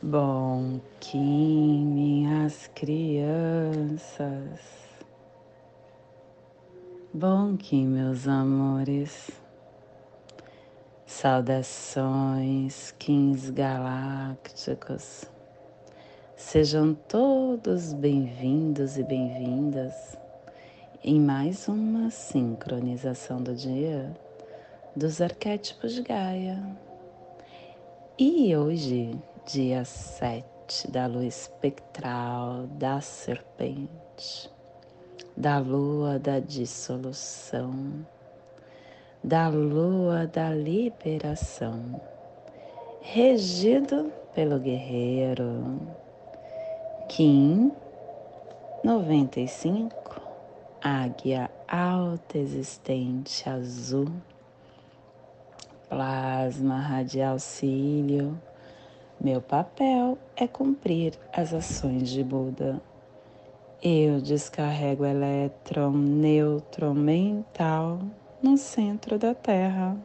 Bom Kim, minhas crianças. Bom Kim, meus amores. Saudações, Kings galácticos. Sejam todos bem-vindos e bem-vindas em mais uma sincronização do dia dos arquétipos de Gaia. E hoje dia 7 da lua espectral da serpente, da lua da dissolução, da lua da liberação, regido pelo guerreiro. Kim 95, águia alta existente azul, plasma radial cílio meu papel é cumprir as ações de Buda. Eu descarrego elétron, nêutron mental no centro da Terra.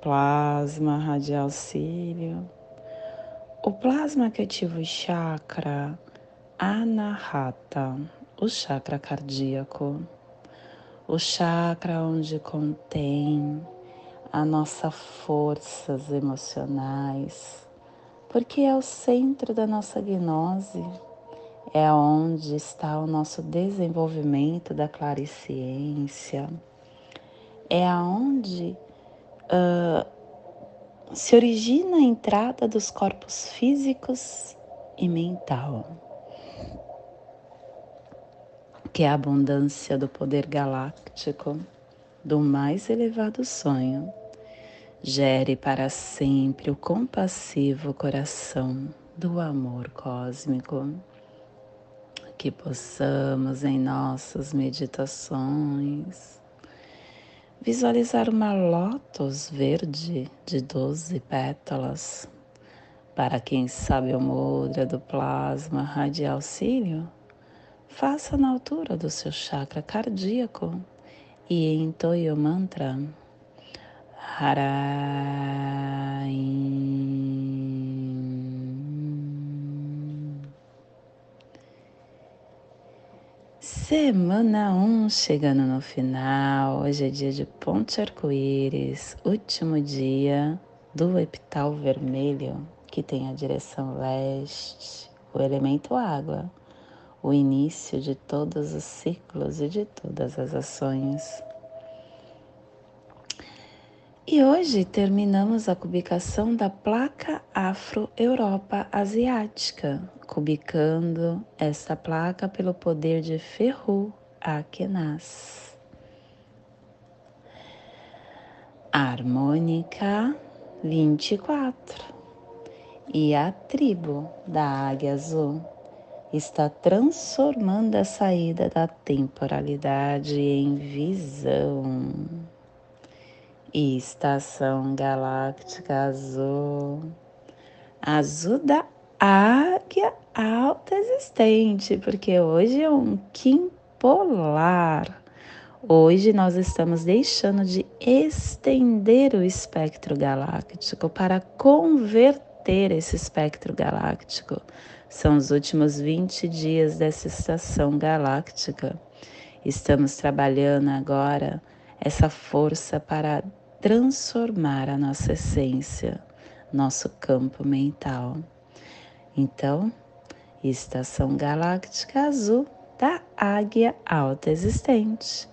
Plasma radial cílio. O plasma que ativa o chakra Anahata, o chakra cardíaco. O chakra onde contém a nossa forças emocionais, porque é o centro da nossa gnose, é onde está o nosso desenvolvimento da clariciência, é aonde uh, se origina a entrada dos corpos físicos e mental, que é a abundância do poder galáctico do mais elevado sonho Gere para sempre o compassivo coração do amor cósmico. Que possamos em nossas meditações visualizar uma lótus verde de doze pétalas. Para quem sabe o mudra do plasma radial cílio, faça na altura do seu chakra cardíaco e entoie o mantra Haraim. Semana 1 um, chegando no final. Hoje é dia de Ponte Arco-Íris, último dia do epital vermelho, que tem a direção leste, o elemento água, o início de todos os ciclos e de todas as ações. E hoje terminamos a cubicação da placa Afro-Europa Asiática, cubicando esta placa pelo poder de Ferru Akenas. Harmônica 24 e a tribo da Águia Azul está transformando a saída da temporalidade em visão estação galáctica azul, azul da águia alta existente, porque hoje é um Kim polar. Hoje nós estamos deixando de estender o espectro galáctico para converter esse espectro galáctico. São os últimos 20 dias dessa estação galáctica. Estamos trabalhando agora essa força para transformar a nossa essência, nosso campo mental. Então, estação galáctica azul da águia alta existente,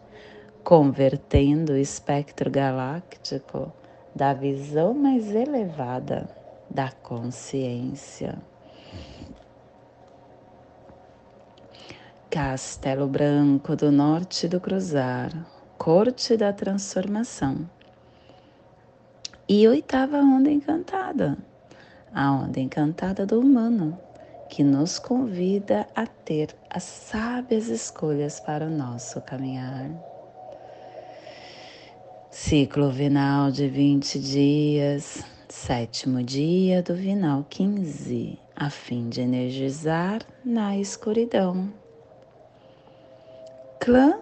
convertendo o espectro galáctico da visão mais elevada da consciência. Castelo Branco do Norte do Cruzar, Corte da Transformação e oitava onda encantada, a onda encantada do humano, que nos convida a ter as sábias escolhas para o nosso caminhar. Ciclo vinal de 20 dias, sétimo dia do vinal 15, a fim de energizar na escuridão. Clã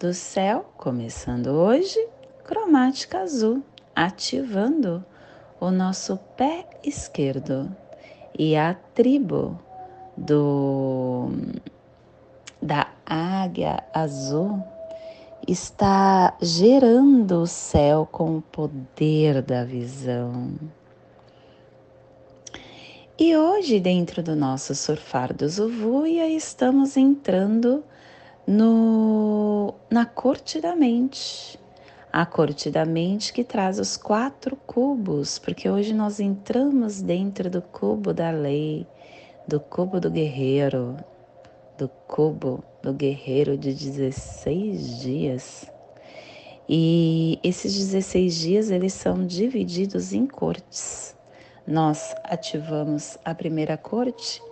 do céu, começando hoje, cromática azul ativando o nosso pé esquerdo E a tribo do da águia azul está gerando o céu com o poder da visão. E hoje, dentro do nosso surfar do Zuvuia, estamos entrando no, na corte da mente. A corte da mente que traz os quatro cubos, porque hoje nós entramos dentro do cubo da lei, do cubo do guerreiro, do cubo do guerreiro de 16 dias. E esses 16 dias eles são divididos em cortes. Nós ativamos a primeira corte,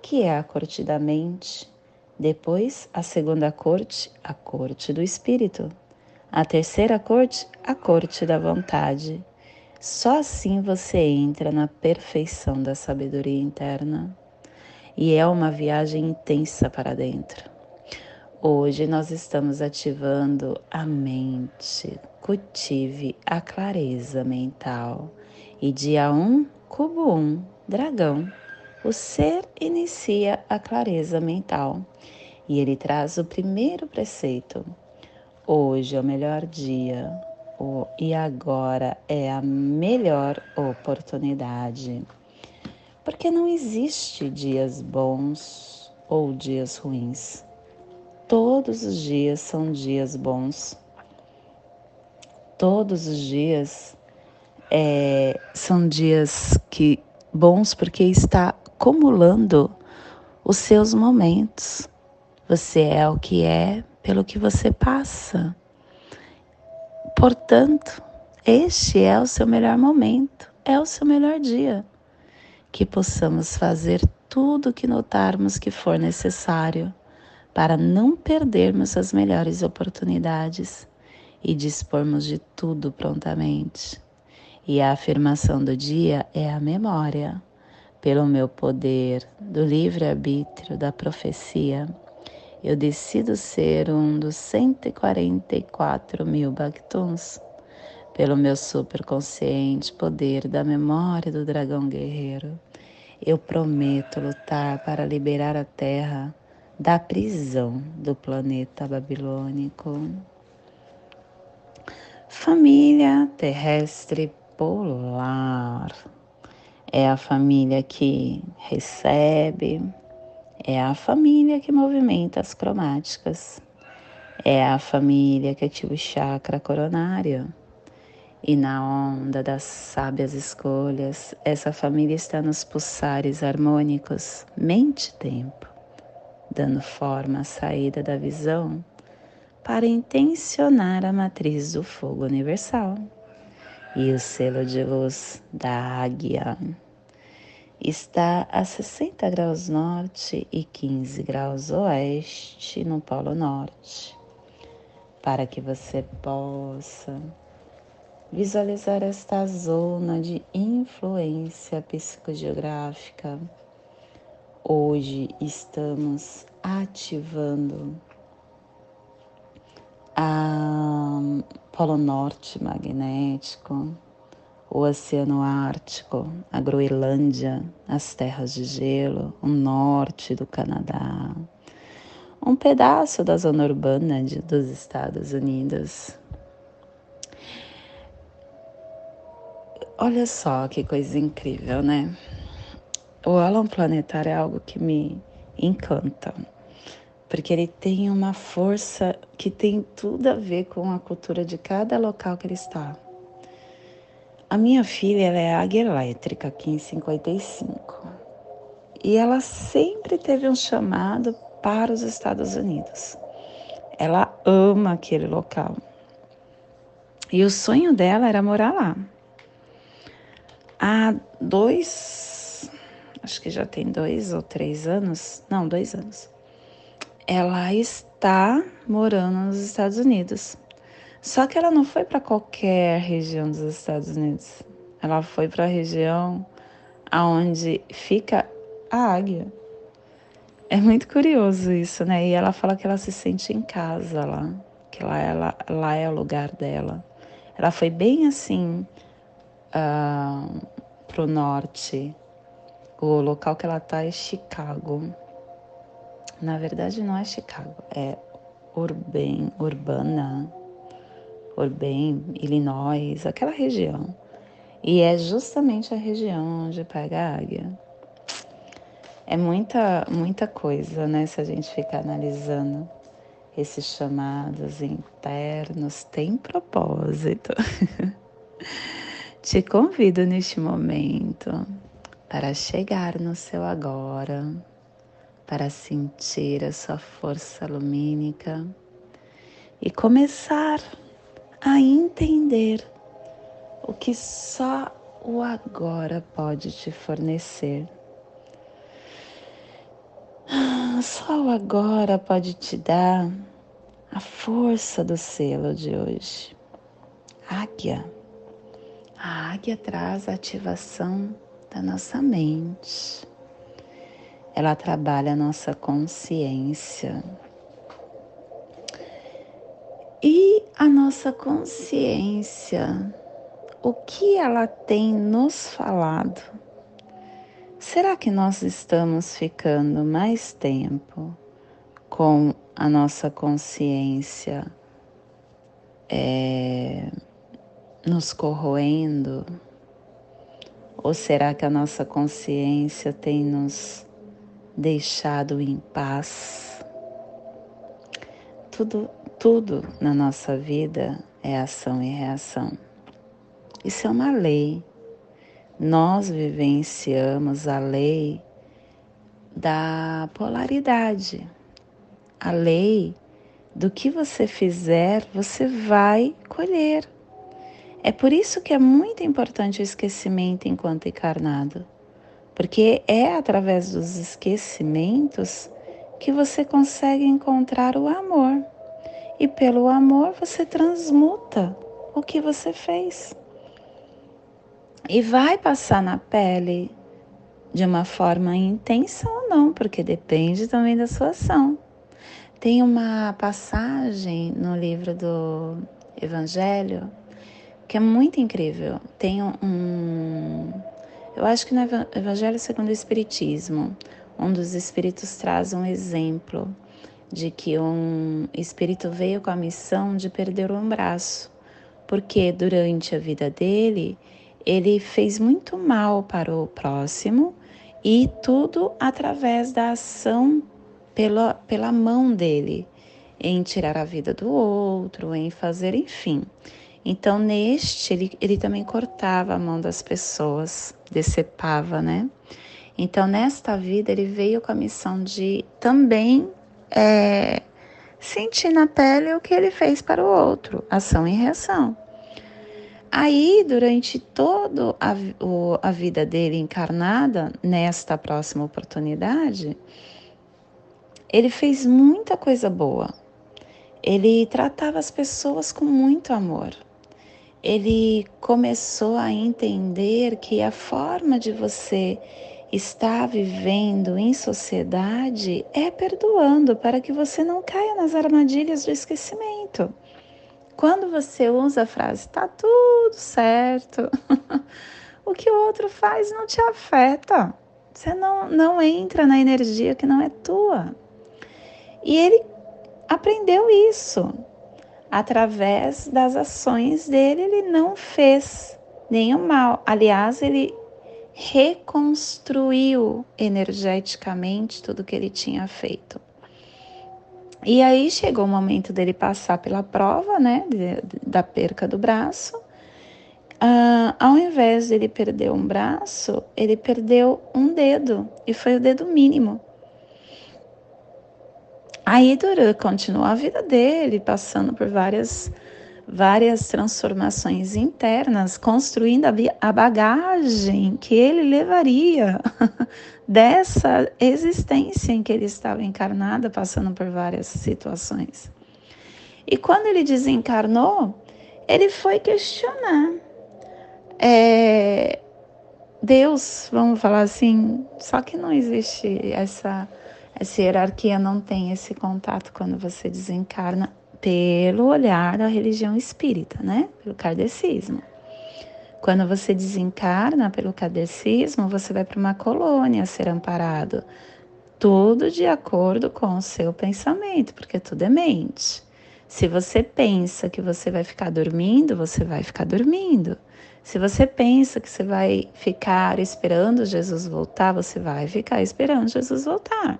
que é a corte da mente, depois a segunda corte, a corte do espírito, a terceira corte, a corte da vontade. Só assim você entra na perfeição da sabedoria interna e é uma viagem intensa para dentro. Hoje nós estamos ativando a mente, cultive a clareza mental. E dia 1, um, cubo 1, um, dragão. O ser inicia a clareza mental e ele traz o primeiro preceito. Hoje é o melhor dia e agora é a melhor oportunidade porque não existe dias bons ou dias ruins. Todos os dias são dias bons. Todos os dias é, são dias que bons porque está acumulando os seus momentos. Você é o que é pelo que você passa. Portanto, este é o seu melhor momento, é o seu melhor dia que possamos fazer tudo o que notarmos que for necessário para não perdermos as melhores oportunidades e dispormos de tudo prontamente. E a afirmação do dia é a memória. Pelo meu poder do livre-arbítrio da profecia, eu decido ser um dos 144 mil Bactuns pelo meu superconsciente poder da memória do dragão guerreiro, eu prometo lutar para liberar a Terra da prisão do planeta babilônico. Família terrestre polar é a família que recebe, é a família que movimenta as cromáticas, é a família que ativa o chakra coronário. E na onda das sábias escolhas, essa família está nos pulsares harmônicos mente-tempo, dando forma à saída da visão para intencionar a matriz do fogo universal e o selo de luz da águia está a 60 graus norte e 15 graus oeste no Polo Norte, para que você possa visualizar esta zona de influência psicogeográfica. Hoje estamos ativando a Polo Norte magnético, o Oceano Ártico, a Groenlândia, as terras de gelo, o norte do Canadá, um pedaço da zona urbana de, dos Estados Unidos, Olha só que coisa incrível, né? O Alan Planetário é algo que me encanta, porque ele tem uma força que tem tudo a ver com a cultura de cada local que ele está. A minha filha ela é águia elétrica aqui em 55 e ela sempre teve um chamado para os Estados Unidos. Ela ama aquele local e o sonho dela era morar lá há dois, acho que já tem dois ou três anos, não, dois anos, ela está morando nos Estados Unidos. Só que ela não foi para qualquer região dos Estados Unidos. Ela foi para a região aonde fica a águia. É muito curioso isso, né? E ela fala que ela se sente em casa lá, que lá, ela, lá é o lugar dela. Ela foi bem assim, uh, para o norte, o local que ela está é Chicago. Na verdade, não é Chicago, é Urban, Urbana, Urban, Illinois, aquela região. E é justamente a região onde pega a águia. É muita, muita coisa, né? Se a gente ficar analisando esses chamados internos, tem propósito. Te convido neste momento para chegar no seu agora, para sentir a sua força lumínica e começar a entender o que só o agora pode te fornecer. Só o agora pode te dar a força do selo de hoje. Águia. A águia traz a ativação da nossa mente. Ela trabalha a nossa consciência. E a nossa consciência, o que ela tem nos falado? Será que nós estamos ficando mais tempo com a nossa consciência é, nos corroendo? Ou será que a nossa consciência tem nos deixado em paz? Tudo, tudo na nossa vida é ação e reação. Isso é uma lei nós vivenciamos a lei da polaridade, a lei do que você fizer, você vai colher. É por isso que é muito importante o esquecimento enquanto encarnado, porque é através dos esquecimentos que você consegue encontrar o amor. E pelo amor você transmuta o que você fez e vai passar na pele de uma forma intensa ou não, porque depende também da sua ação. Tem uma passagem no livro do Evangelho que é muito incrível. Tem um. Eu acho que no Evangelho segundo o Espiritismo, um dos espíritos traz um exemplo de que um espírito veio com a missão de perder um braço, porque durante a vida dele ele fez muito mal para o próximo e tudo através da ação pela, pela mão dele, em tirar a vida do outro, em fazer, enfim. Então, neste, ele, ele também cortava a mão das pessoas, decepava, né? Então, nesta vida, ele veio com a missão de também é, sentir na pele o que ele fez para o outro, ação e reação. Aí, durante toda a, a vida dele encarnada, nesta próxima oportunidade, ele fez muita coisa boa. Ele tratava as pessoas com muito amor. Ele começou a entender que a forma de você estar vivendo em sociedade é perdoando para que você não caia nas armadilhas do esquecimento. Quando você usa a frase tá tudo certo, o que o outro faz não te afeta. Você não, não entra na energia que não é tua. E ele aprendeu isso. Através das ações dele, ele não fez nenhum mal. Aliás, ele reconstruiu energeticamente tudo que ele tinha feito. E aí chegou o momento dele passar pela prova, né, da perca do braço. Uh, ao invés de ele perder um braço, ele perdeu um dedo e foi o dedo mínimo. Aí Duran continuou a vida dele, passando por várias, várias transformações internas, construindo a, bagagem que ele levaria dessa existência em que ele estava encarnado, passando por várias situações. E quando ele desencarnou, ele foi questionar. É, Deus, vamos falar assim, só que não existe essa, essa hierarquia, não tem esse contato quando você desencarna pelo olhar da religião espírita, né? Pelo kardecismo. Quando você desencarna pelo cadecismo, você vai para uma colônia ser amparado. Tudo de acordo com o seu pensamento, porque tudo é mente. Se você pensa que você vai ficar dormindo, você vai ficar dormindo. Se você pensa que você vai ficar esperando Jesus voltar, você vai ficar esperando Jesus voltar.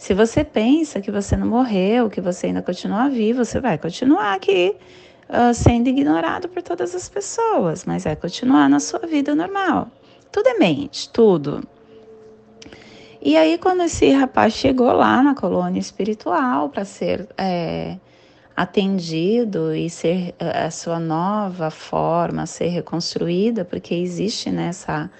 Se você pensa que você não morreu, que você ainda continua vivo, você vai continuar aqui uh, sendo ignorado por todas as pessoas, mas vai continuar na sua vida normal. Tudo é mente, tudo. E aí, quando esse rapaz chegou lá na colônia espiritual para ser é, atendido e ser eh, a sua nova forma ser reconstruída, porque existe nessa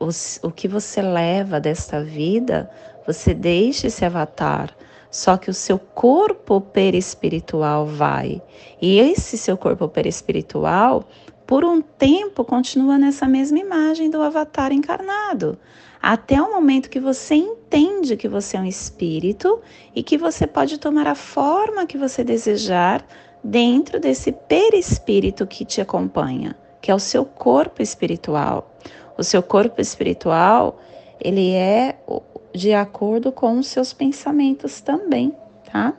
o, o que você leva desta vida, você deixa esse avatar, só que o seu corpo perispiritual vai. E esse seu corpo perispiritual, por um tempo, continua nessa mesma imagem do avatar encarnado até o momento que você entende que você é um espírito e que você pode tomar a forma que você desejar dentro desse perispírito que te acompanha, que é o seu corpo espiritual. O seu corpo espiritual, ele é de acordo com os seus pensamentos também, tá?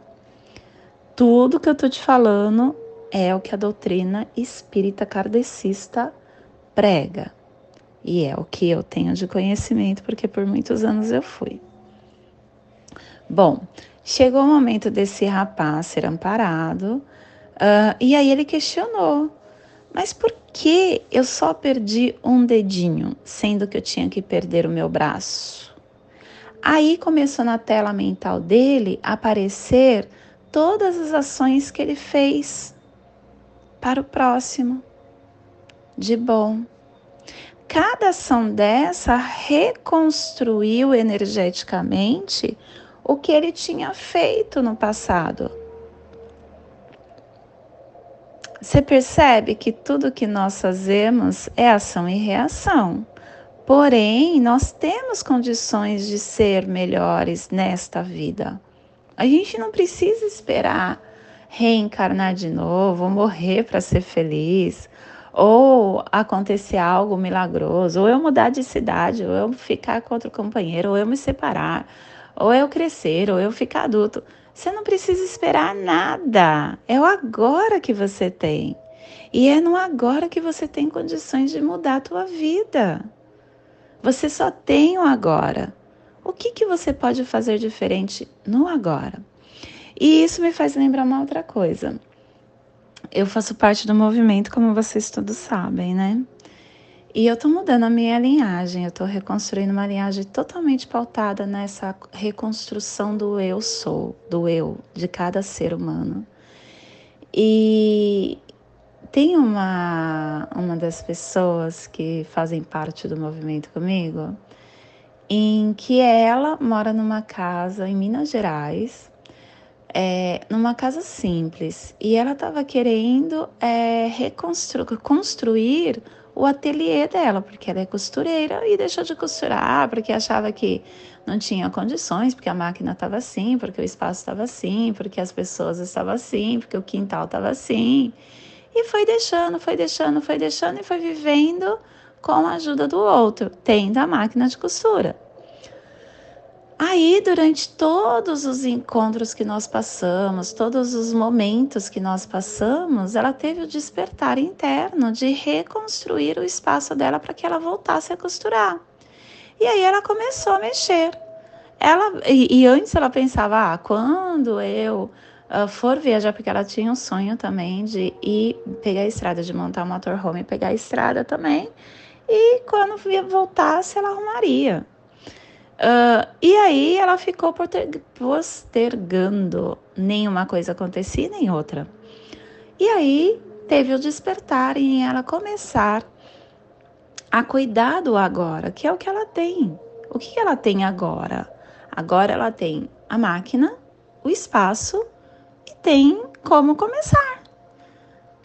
Tudo que eu tô te falando é o que a doutrina espírita kardecista prega. E é o que eu tenho de conhecimento, porque por muitos anos eu fui. Bom, chegou o momento desse rapaz ser amparado, uh, e aí ele questionou: mas por que eu só perdi um dedinho, sendo que eu tinha que perder o meu braço? Aí começou na tela mental dele aparecer todas as ações que ele fez para o próximo de bom cada ação dessa reconstruiu energeticamente o que ele tinha feito no passado. Você percebe que tudo que nós fazemos é ação e reação. Porém, nós temos condições de ser melhores nesta vida. A gente não precisa esperar reencarnar de novo, morrer para ser feliz, ou acontecer algo milagroso, ou eu mudar de cidade, ou eu ficar com outro companheiro, ou eu me separar, ou eu crescer, ou eu ficar adulto. Você não precisa esperar nada. É o agora que você tem. E é no agora que você tem condições de mudar a tua vida. Você só tem o agora. O que, que você pode fazer diferente no agora? E isso me faz lembrar uma outra coisa eu faço parte do movimento, como vocês todos sabem, né? E eu tô mudando a minha linhagem, eu tô reconstruindo uma linhagem totalmente pautada nessa reconstrução do eu sou, do eu, de cada ser humano. E tem uma, uma das pessoas que fazem parte do movimento comigo, em que ela mora numa casa em Minas Gerais, é, numa casa simples e ela estava querendo é, reconstruir o ateliê dela, porque ela é costureira e deixou de costurar porque achava que não tinha condições, porque a máquina estava assim, porque o espaço estava assim, porque as pessoas estavam assim, porque o quintal estava assim. E foi deixando, foi deixando, foi deixando e foi vivendo com a ajuda do outro, tendo a máquina de costura. Aí, durante todos os encontros que nós passamos, todos os momentos que nós passamos, ela teve o despertar interno de reconstruir o espaço dela para que ela voltasse a costurar. E aí ela começou a mexer. Ela e, e antes ela pensava, ah, quando eu uh, for viajar, porque ela tinha um sonho também de ir pegar a estrada, de montar um motorhome e pegar a estrada também. E quando voltasse, ela arrumaria. Uh, e aí ela ficou postergando. Nenhuma coisa acontecia, nem outra. E aí teve o despertar em ela começar a cuidar do agora, que é o que ela tem. O que ela tem agora? Agora ela tem a máquina, o espaço tem como começar.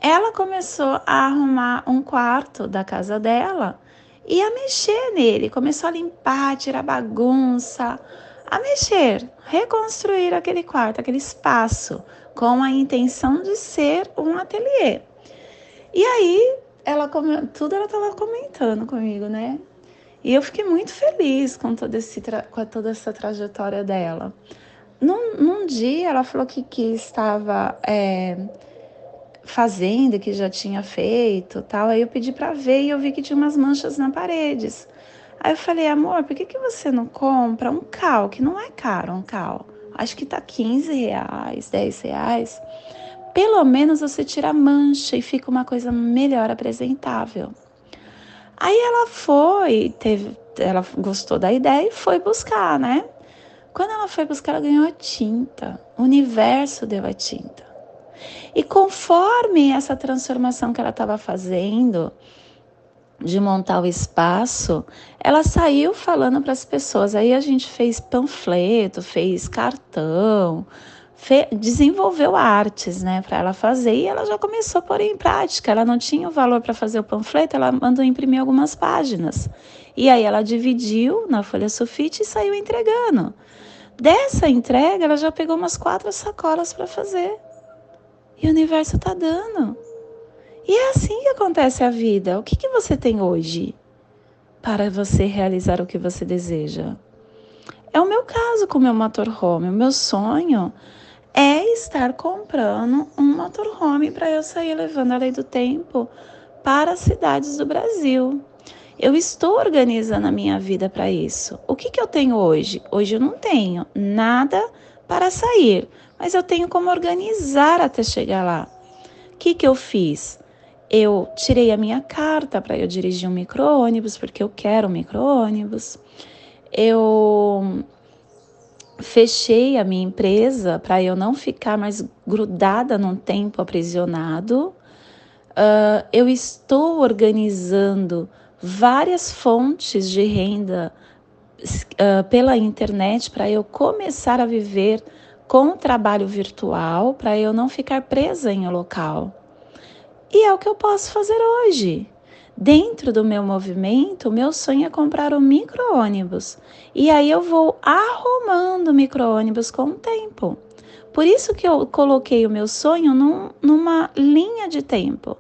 Ela começou a arrumar um quarto da casa dela e a mexer nele. Começou a limpar, tirar bagunça, a mexer, reconstruir aquele quarto, aquele espaço, com a intenção de ser um ateliê. E aí ela tudo ela estava comentando comigo, né? E eu fiquei muito feliz com, todo esse com toda essa trajetória dela. Num, num dia ela falou que, que estava é, fazendo, que já tinha feito tal. Aí eu pedi para ver e eu vi que tinha umas manchas na paredes. Aí eu falei, amor, por que, que você não compra um cal, que não é caro um cal? Acho que tá 15 reais, 10 reais. Pelo menos você tira a mancha e fica uma coisa melhor apresentável. Aí ela foi, teve, ela gostou da ideia e foi buscar, né? Quando ela foi buscar, ela ganhou a tinta. O universo deu a tinta. E conforme essa transformação que ela estava fazendo, de montar o espaço, ela saiu falando para as pessoas. Aí a gente fez panfleto, fez cartão, fe desenvolveu artes, né, para ela fazer e ela já começou a pôr em prática. Ela não tinha o valor para fazer o panfleto, ela mandou imprimir algumas páginas. E aí ela dividiu na folha sulfite e saiu entregando. Dessa entrega, ela já pegou umas quatro sacolas para fazer. E o universo está dando. E é assim que acontece a vida. O que, que você tem hoje para você realizar o que você deseja? É o meu caso com o meu motorhome. O meu sonho é estar comprando um motorhome para eu sair levando a lei do tempo para as cidades do Brasil. Eu estou organizando a minha vida para isso. O que, que eu tenho hoje? Hoje eu não tenho nada para sair, mas eu tenho como organizar até chegar lá. O que, que eu fiz? Eu tirei a minha carta para eu dirigir um micro-ônibus, porque eu quero um micro-ônibus. Eu fechei a minha empresa para eu não ficar mais grudada num tempo aprisionado. Uh, eu estou organizando várias fontes de renda uh, pela internet para eu começar a viver com o trabalho virtual, para eu não ficar presa em um local. E é o que eu posso fazer hoje. Dentro do meu movimento, meu sonho é comprar um micro-ônibus. E aí eu vou arrumando micro-ônibus com o tempo. Por isso que eu coloquei o meu sonho num, numa linha de tempo.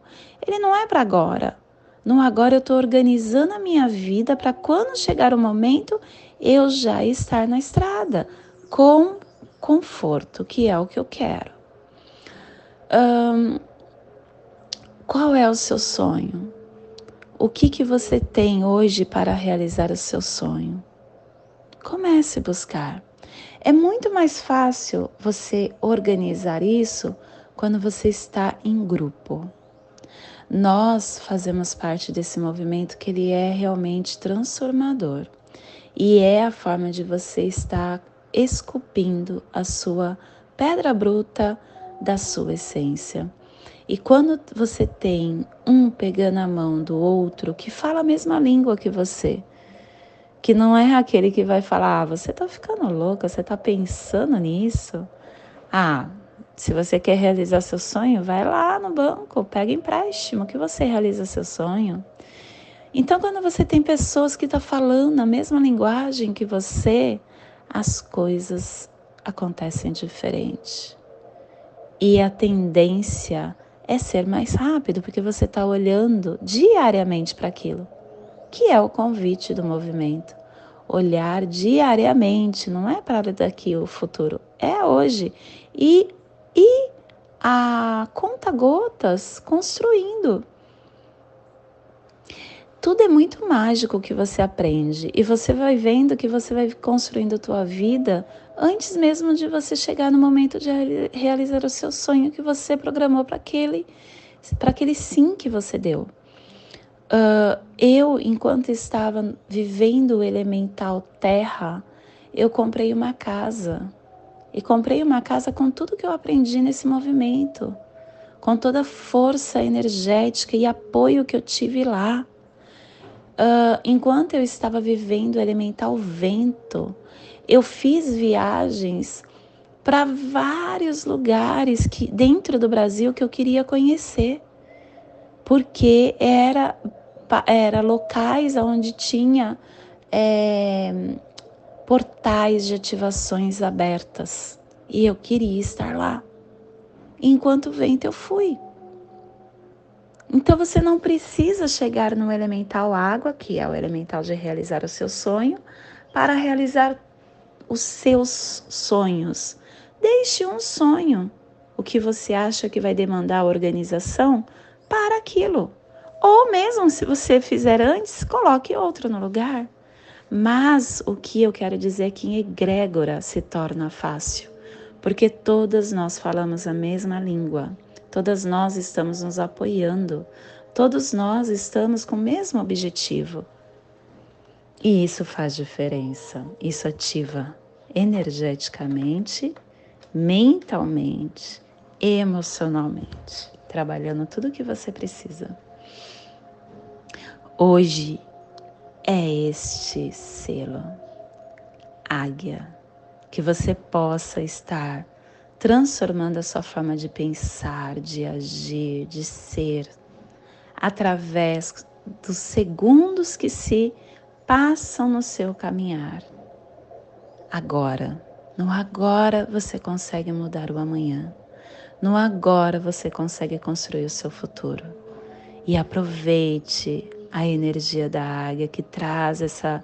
Ele não é para agora. No agora eu estou organizando a minha vida para quando chegar o momento eu já estar na estrada com conforto, que é o que eu quero. Um, qual é o seu sonho? O que, que você tem hoje para realizar o seu sonho? Comece a buscar. É muito mais fácil você organizar isso quando você está em grupo. Nós fazemos parte desse movimento que ele é realmente transformador e é a forma de você estar esculpindo a sua pedra bruta da sua essência. E quando você tem um pegando a mão do outro que fala a mesma língua que você, que não é aquele que vai falar, ah, você tá ficando louca, você tá pensando nisso. Ah, se você quer realizar seu sonho, vai lá no banco, pega empréstimo que você realiza seu sonho. Então, quando você tem pessoas que estão tá falando a mesma linguagem que você, as coisas acontecem diferente. E a tendência é ser mais rápido, porque você está olhando diariamente para aquilo, que é o convite do movimento. Olhar diariamente, não é para daqui o futuro, é hoje. E, e a conta gotas construindo tudo é muito mágico que você aprende e você vai vendo que você vai construindo a tua vida antes mesmo de você chegar no momento de realizar o seu sonho que você programou para aquele, para aquele sim que você deu. Uh, eu, enquanto estava vivendo o elemental terra, eu comprei uma casa. E comprei uma casa com tudo que eu aprendi nesse movimento, com toda a força energética e apoio que eu tive lá. Uh, enquanto eu estava vivendo o elemental vento, eu fiz viagens para vários lugares que dentro do Brasil que eu queria conhecer, porque era era locais onde tinha é, portais de ativações abertas e eu queria estar lá. Enquanto vento eu fui. Então você não precisa chegar no elemental água, que é o elemental de realizar o seu sonho, para realizar os seus sonhos. Deixe um sonho, o que você acha que vai demandar organização, para aquilo. Ou mesmo se você fizer antes, coloque outro no lugar. Mas o que eu quero dizer é que em egrégora se torna fácil, porque todas nós falamos a mesma língua, todas nós estamos nos apoiando, todos nós estamos com o mesmo objetivo. E isso faz diferença, isso ativa energeticamente, mentalmente, emocionalmente, trabalhando tudo o que você precisa. Hoje é este selo, águia, que você possa estar transformando a sua forma de pensar, de agir, de ser, através dos segundos que se passam no seu caminhar. Agora, no agora você consegue mudar o amanhã. No agora você consegue construir o seu futuro. E aproveite a energia da águia que traz essa,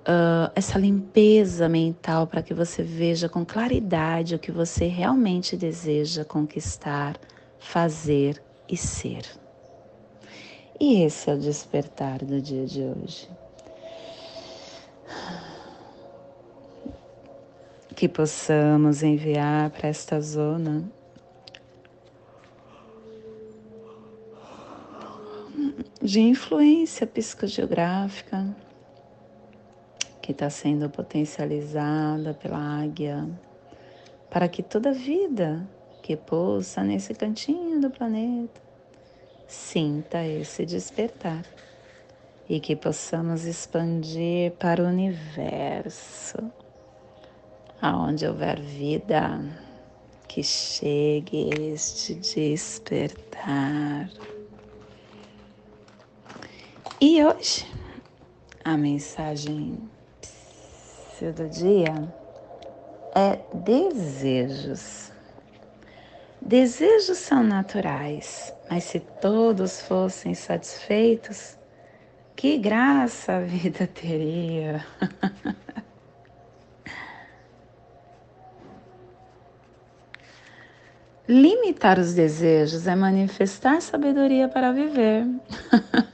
uh, essa limpeza mental para que você veja com claridade o que você realmente deseja conquistar, fazer e ser. E esse é o despertar do dia de hoje. Que possamos enviar para esta zona de influência psicogeográfica que está sendo potencializada pela águia, para que toda vida que pulsa nesse cantinho do planeta sinta esse despertar e que possamos expandir para o universo, aonde houver vida, que chegue este despertar. E hoje, a mensagem do dia é desejos. Desejos são naturais, mas se todos fossem satisfeitos, que graça a vida teria. Limitar os desejos é manifestar sabedoria para viver.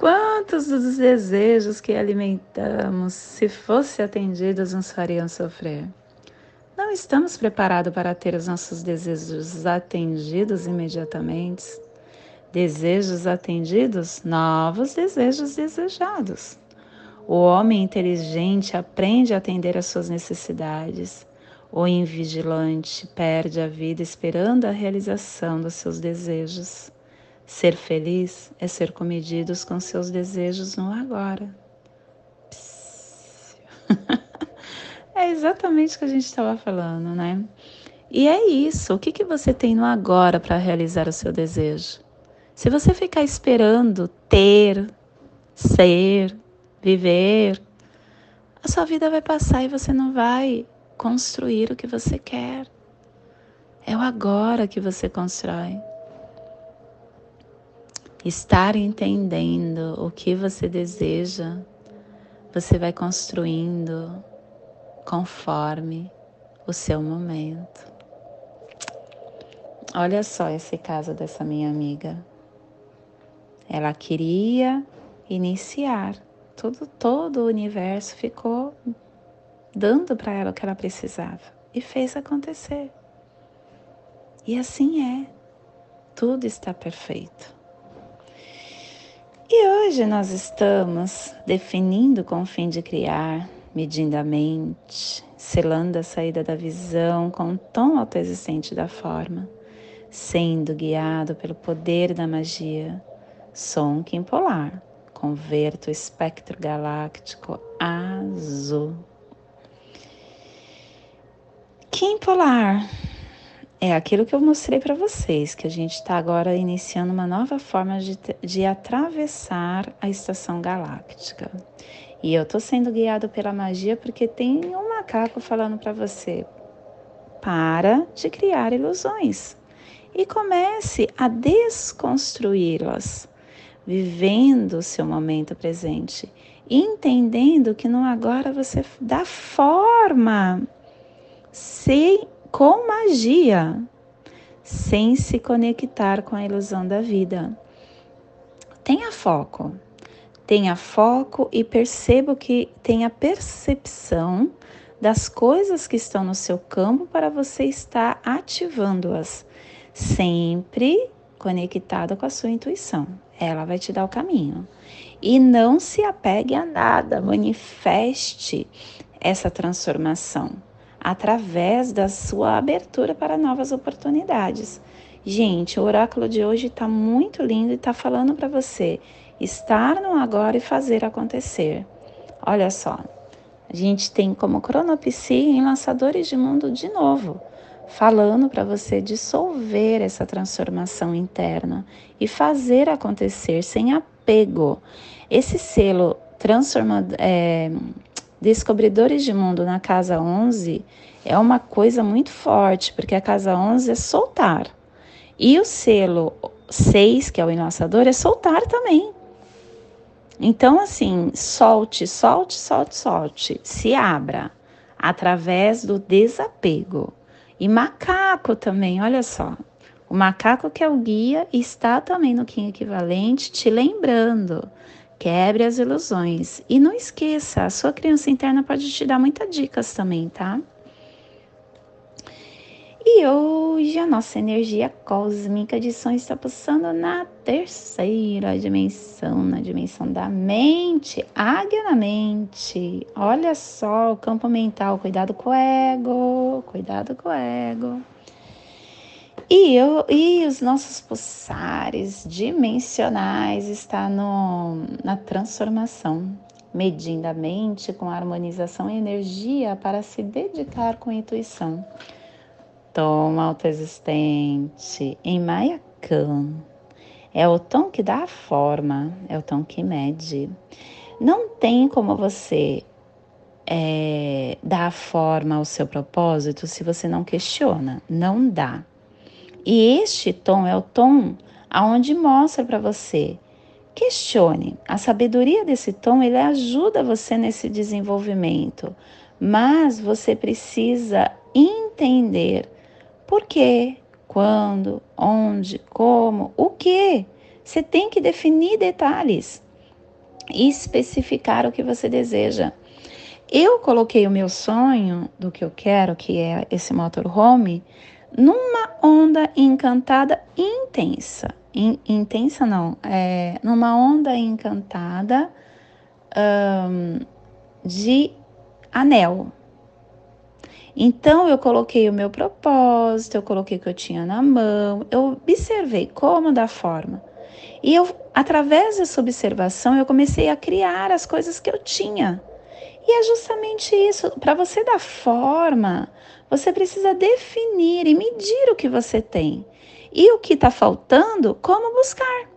Quantos dos desejos que alimentamos, se fossem atendidos, nos fariam sofrer? Não estamos preparados para ter os nossos desejos atendidos imediatamente. Desejos atendidos, novos desejos desejados. O homem inteligente aprende a atender às suas necessidades. O invigilante perde a vida esperando a realização dos seus desejos. Ser feliz é ser comedidos com seus desejos no agora. é exatamente o que a gente estava falando, né? E é isso. O que, que você tem no agora para realizar o seu desejo? Se você ficar esperando ter, ser, viver, a sua vida vai passar e você não vai construir o que você quer. É o agora que você constrói estar entendendo o que você deseja, você vai construindo conforme o seu momento. Olha só esse caso dessa minha amiga. Ela queria iniciar, todo, todo o universo ficou dando para ela o que ela precisava e fez acontecer. E assim é, tudo está perfeito. E hoje nós estamos definindo com o fim de criar, medindo a mente, selando a saída da visão com o tom autoexistente da forma, sendo guiado pelo poder da magia. Som Kim Polar, converto o espectro galáctico azul. Kim Polar é aquilo que eu mostrei para vocês, que a gente está agora iniciando uma nova forma de, de atravessar a estação galáctica. E eu estou sendo guiado pela magia porque tem um macaco falando para você: para de criar ilusões. e comece a desconstruí-las, vivendo o seu momento presente, entendendo que no agora você dá forma sem, magia, sem se conectar com a ilusão da vida. Tenha foco. Tenha foco e perceba que tenha percepção das coisas que estão no seu campo para você estar ativando-as, sempre conectado com a sua intuição. Ela vai te dar o caminho. E não se apegue a nada, manifeste essa transformação através da sua abertura para novas oportunidades. Gente, o oráculo de hoje está muito lindo e está falando para você estar no agora e fazer acontecer. Olha só, a gente tem como cronopsia em Lançadores de Mundo de novo, falando para você dissolver essa transformação interna e fazer acontecer sem apego. Esse selo transforma, é, Descobridores de Mundo na casa 11 é uma coisa muito forte, porque a casa 11 é soltar. E o selo 6, que é o enlaçador, é soltar também. Então, assim, solte, solte, solte, solte, se abra através do desapego. E macaco também, olha só. O macaco que é o guia está também no Kim equivalente, te lembrando. Quebre as ilusões. E não esqueça, a sua criança interna pode te dar muitas dicas também, tá? E hoje a nossa energia cósmica de som está passando na terceira dimensão, na dimensão da mente, águia na mente. Olha só o campo mental, cuidado com o ego, cuidado com o ego. E, eu, e os nossos pulsares dimensionais está no, na transformação, medindo a mente com harmonização e energia para se dedicar com intuição tom autoexistente em Mayakan. É o tom que dá a forma, é o tom que mede. Não tem como você é, dar forma ao seu propósito se você não questiona. Não dá. E este tom é o tom aonde mostra para você. Questione. A sabedoria desse tom ele ajuda você nesse desenvolvimento, mas você precisa entender por quê? Quando? Onde? Como? O que? Você tem que definir detalhes e especificar o que você deseja. Eu coloquei o meu sonho do que eu quero, que é esse motorhome, numa onda encantada intensa. In, intensa não, é numa onda encantada de anel. Então eu coloquei o meu propósito, eu coloquei o que eu tinha na mão, eu observei como da forma. E eu, através dessa observação, eu comecei a criar as coisas que eu tinha. E é justamente isso. Para você dar forma, você precisa definir e medir o que você tem. E o que está faltando, como buscar.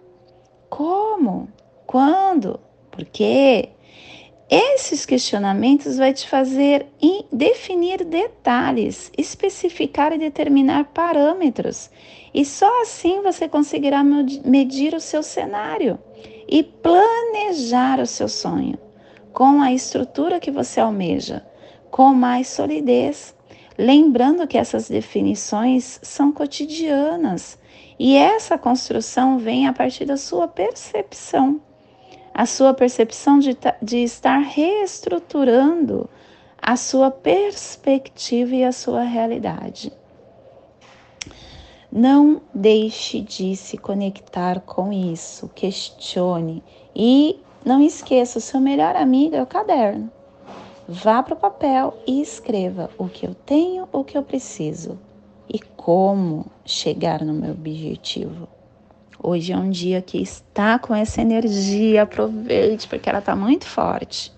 Como? Quando? Por quê? Esses questionamentos vai te fazer definir detalhes, especificar e determinar parâmetros. E só assim você conseguirá medir o seu cenário e planejar o seu sonho com a estrutura que você almeja, com mais solidez. Lembrando que essas definições são cotidianas e essa construção vem a partir da sua percepção a sua percepção de, de estar reestruturando a sua perspectiva e a sua realidade. Não deixe de se conectar com isso, questione e não esqueça: o seu melhor amigo é o caderno. Vá para o papel e escreva o que eu tenho, o que eu preciso e como chegar no meu objetivo. Hoje é um dia que está com essa energia, aproveite, porque ela está muito forte.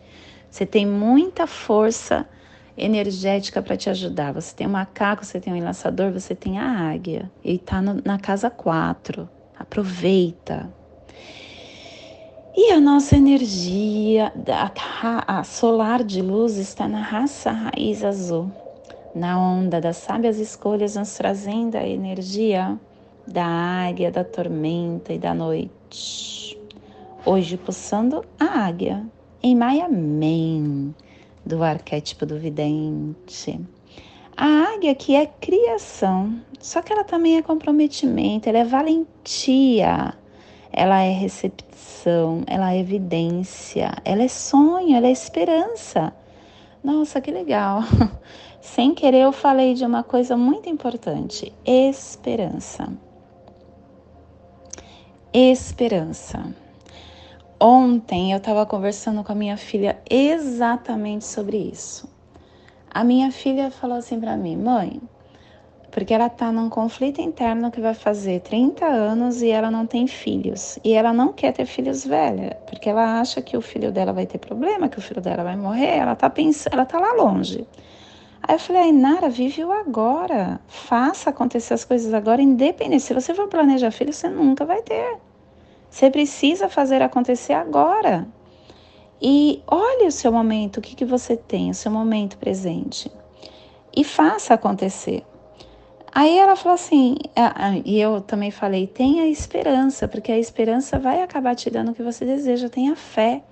Você tem muita força energética para te ajudar. Você tem um macaco, você tem um enlaçador, você tem a águia. Ele está na casa 4. Aproveita. E a nossa energia, a, solar de luz está na raça raiz azul, na onda das sábias escolhas, nos trazendo a energia da águia, da tormenta e da noite. Hoje pulsando a águia em Maia Men, do arquétipo do vidente. A águia que é criação, só que ela também é comprometimento, ela é valentia, ela é recepção, ela é evidência, ela é sonho, ela é esperança. Nossa, que legal! Sem querer, eu falei de uma coisa muito importante: esperança. Esperança. Ontem eu estava conversando com a minha filha exatamente sobre isso. A minha filha falou assim para mim, mãe, porque ela está num conflito interno que vai fazer 30 anos e ela não tem filhos. E ela não quer ter filhos velha, porque ela acha que o filho dela vai ter problema, que o filho dela vai morrer, ela está pensando, ela tá lá longe. Aí eu falei, Nara, vive o agora. Faça acontecer as coisas agora, independente. Se você for planejar filho, você nunca vai ter. Você precisa fazer acontecer agora. E olhe o seu momento, o que, que você tem, o seu momento presente. E faça acontecer. Aí ela falou assim, e eu também falei, tenha esperança, porque a esperança vai acabar te dando o que você deseja, tenha fé.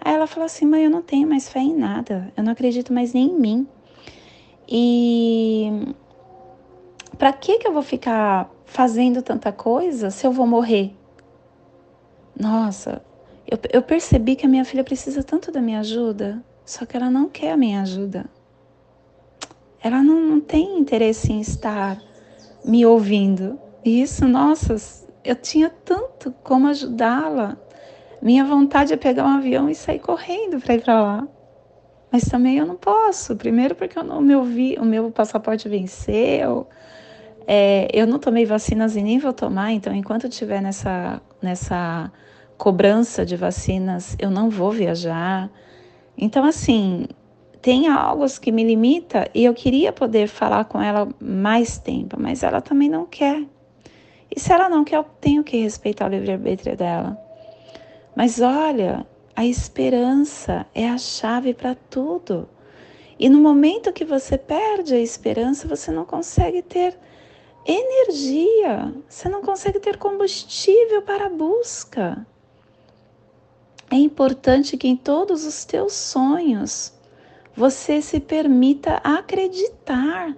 Aí ela falou assim, mãe, eu não tenho mais fé em nada, eu não acredito mais nem em mim. E para que que eu vou ficar fazendo tanta coisa se eu vou morrer? Nossa, eu, eu percebi que a minha filha precisa tanto da minha ajuda, só que ela não quer a minha ajuda ela não, não tem interesse em estar me ouvindo. E isso, nossa, eu tinha tanto como ajudá-la. Minha vontade é pegar um avião e sair correndo para ir para lá. Mas também eu não posso. Primeiro porque eu não me ouvi, o meu passaporte venceu. É, eu não tomei vacinas e nem vou tomar, então enquanto eu estiver nessa, nessa cobrança de vacinas, eu não vou viajar. Então, assim, tem algo que me limita e eu queria poder falar com ela mais tempo, mas ela também não quer. E se ela não quer, eu tenho que respeitar o livre-arbítrio dela. Mas olha, a esperança é a chave para tudo. E no momento que você perde a esperança, você não consegue ter energia, você não consegue ter combustível para a busca. É importante que em todos os teus sonhos você se permita acreditar.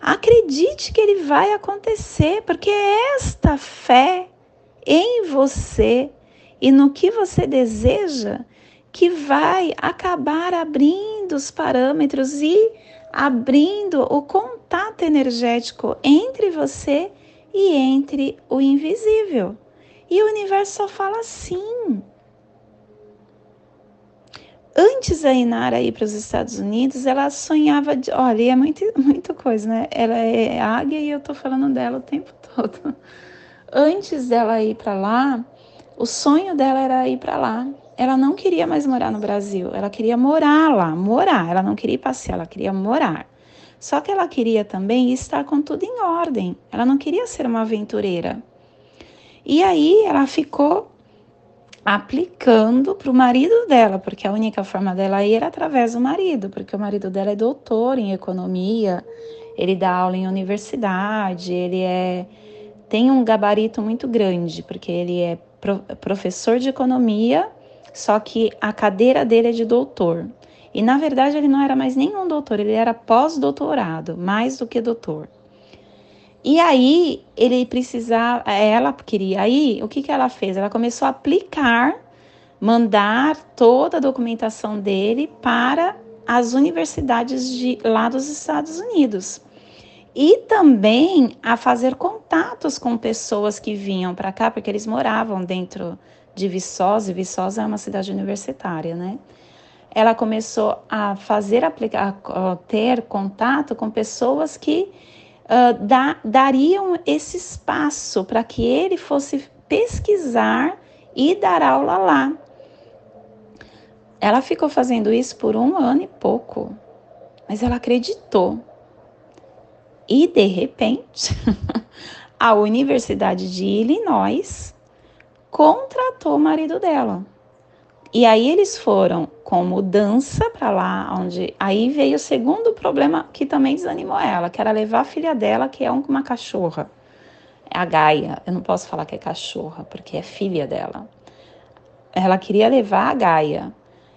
Acredite que ele vai acontecer, porque é esta fé em você e no que você deseja que vai acabar abrindo os parâmetros e abrindo o contato energético entre você e entre o invisível. E o universo só fala sim. Antes da Inara ir para os Estados Unidos, ela sonhava de. Olha, é muito, muita coisa, né? Ela é águia e eu tô falando dela o tempo todo. Antes dela ir para lá, o sonho dela era ir para lá. Ela não queria mais morar no Brasil, ela queria morar lá, morar. Ela não queria passear, ela queria morar. Só que ela queria também estar com tudo em ordem. Ela não queria ser uma aventureira. E aí ela ficou aplicando para o marido dela, porque a única forma dela ir era através do marido, porque o marido dela é doutor em economia, ele dá aula em universidade, ele é tem um gabarito muito grande, porque ele é pro, professor de economia, só que a cadeira dele é de doutor. E na verdade ele não era mais nenhum doutor, ele era pós-doutorado, mais do que doutor. E aí ele precisava, ela queria ir, o que, que ela fez? Ela começou a aplicar, mandar toda a documentação dele para as universidades de lá dos Estados Unidos. E também a fazer contatos com pessoas que vinham para cá, porque eles moravam dentro de Viçosa, e Viçosa é uma cidade universitária, né? Ela começou a fazer, a ter contato com pessoas que uh, da, dariam esse espaço para que ele fosse pesquisar e dar aula lá. Ela ficou fazendo isso por um ano e pouco, mas ela acreditou. E de repente, a Universidade de Illinois contratou o marido dela. E aí eles foram com mudança para lá, onde aí veio o segundo problema que também desanimou ela, que era levar a filha dela, que é uma cachorra. a Gaia, eu não posso falar que é cachorra, porque é filha dela. Ela queria levar a Gaia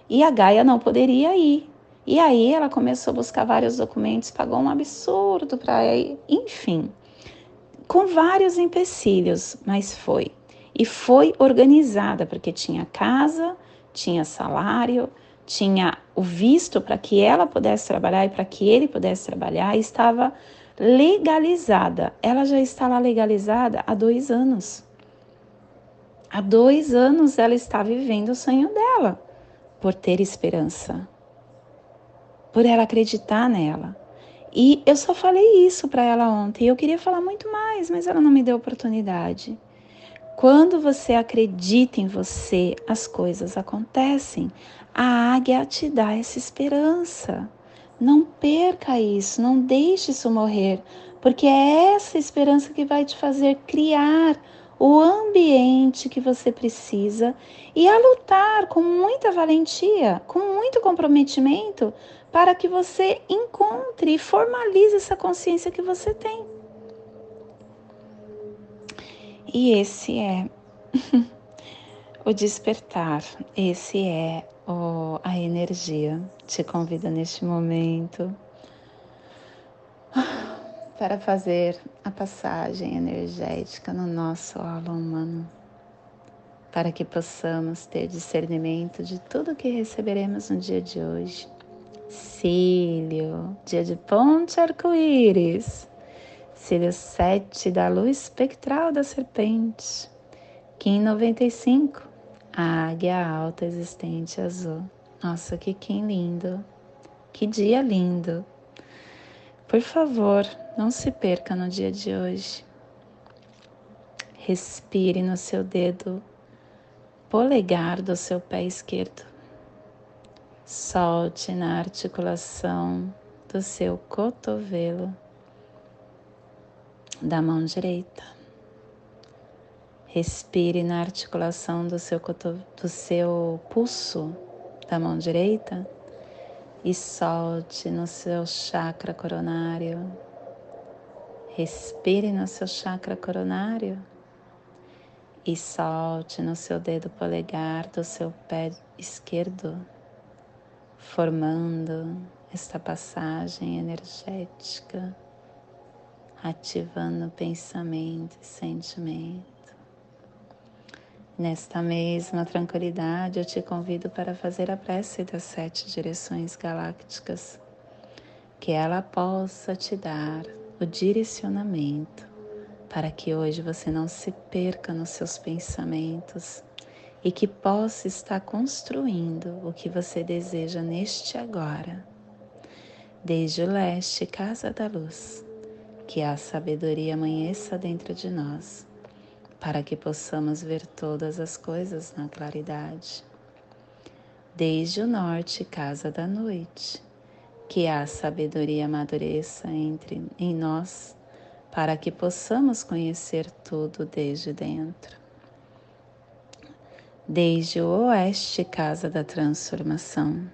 e a Gaia não poderia ir. E aí ela começou a buscar vários documentos, pagou um absurdo para ir, enfim, com vários empecilhos, mas foi. E foi organizada, porque tinha casa, tinha salário, tinha o visto para que ela pudesse trabalhar e para que ele pudesse trabalhar, e estava legalizada. Ela já está lá legalizada há dois anos. Há dois anos ela está vivendo o sonho dela, por ter esperança, por ela acreditar nela. E eu só falei isso para ela ontem. Eu queria falar muito mais, mas ela não me deu oportunidade. Quando você acredita em você, as coisas acontecem. A águia te dá essa esperança. Não perca isso, não deixe isso morrer, porque é essa esperança que vai te fazer criar o ambiente que você precisa e a lutar com muita valentia, com muito comprometimento, para que você encontre e formalize essa consciência que você tem. E esse é o despertar, esse é oh, a energia. Te convida neste momento para fazer a passagem energética no nosso aula humano, para que possamos ter discernimento de tudo que receberemos no dia de hoje. Cílio, dia de ponte arco-íris, cílio 7 da luz espectral da serpente, Kim 95, a águia alta existente azul. Nossa, que Kim lindo! Que dia lindo! Por favor, não se perca no dia de hoje. Respire no seu dedo polegar do seu pé esquerdo. Solte na articulação do seu cotovelo da mão direita. Respire na articulação do seu, do seu pulso da mão direita e solte no seu chakra coronário. Respire no seu chakra coronário e solte no seu dedo polegar do seu pé esquerdo, formando esta passagem energética, ativando pensamento e sentimento. Nesta mesma tranquilidade, eu te convido para fazer a prece das sete direções galácticas, que ela possa te dar o direcionamento para que hoje você não se perca nos seus pensamentos e que possa estar construindo o que você deseja neste agora. Desde o leste, casa da luz, que a sabedoria amanheça dentro de nós para que possamos ver todas as coisas na claridade. Desde o norte, casa da noite, que a sabedoria amadureça entre em nós, para que possamos conhecer tudo desde dentro. Desde o oeste, casa da transformação,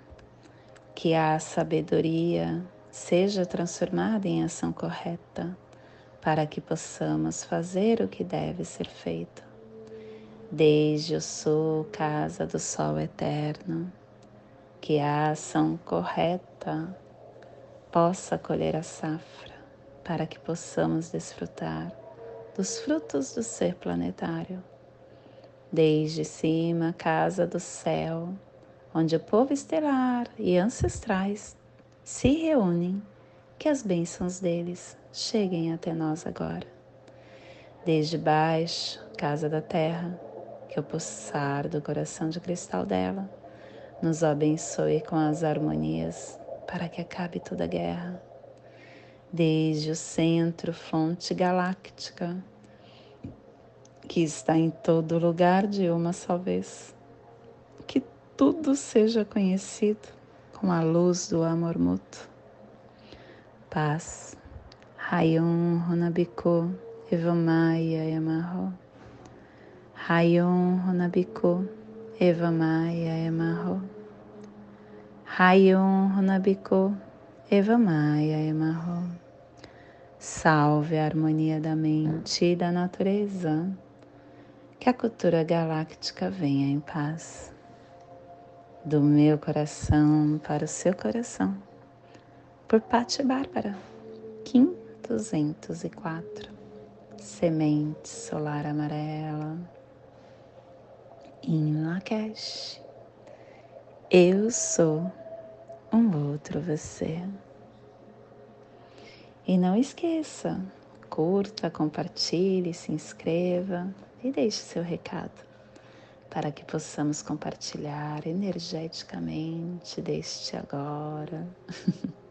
que a sabedoria seja transformada em ação correta para que possamos fazer o que deve ser feito. Desde o sul, casa do sol eterno, que a ação correta possa colher a safra, para que possamos desfrutar dos frutos do ser planetário. Desde cima, casa do céu, onde o povo estelar e ancestrais se reúnem, que as bênçãos deles cheguem até nós agora. Desde baixo, casa da terra, que o pulsar do coração de cristal dela nos abençoe com as harmonias para que acabe toda a guerra. Desde o centro, fonte galáctica, que está em todo lugar de uma só vez. Que tudo seja conhecido com a luz do amor mútuo. Paz Rayon Runabiko Evamaya Yamaho. Rayon Runabiko Evamaya Yamaho. Rayon Runabiko Evamaya Yamaho. Salve a harmonia da mente e da natureza. Que a cultura galáctica venha em paz. Do meu coração para o seu coração. Por Patti Bárbara, Kim 204. Semente solar amarela. Em Lakesh. Eu sou um outro você. E não esqueça, curta, compartilhe, se inscreva e deixe seu recado para que possamos compartilhar energeticamente deste agora.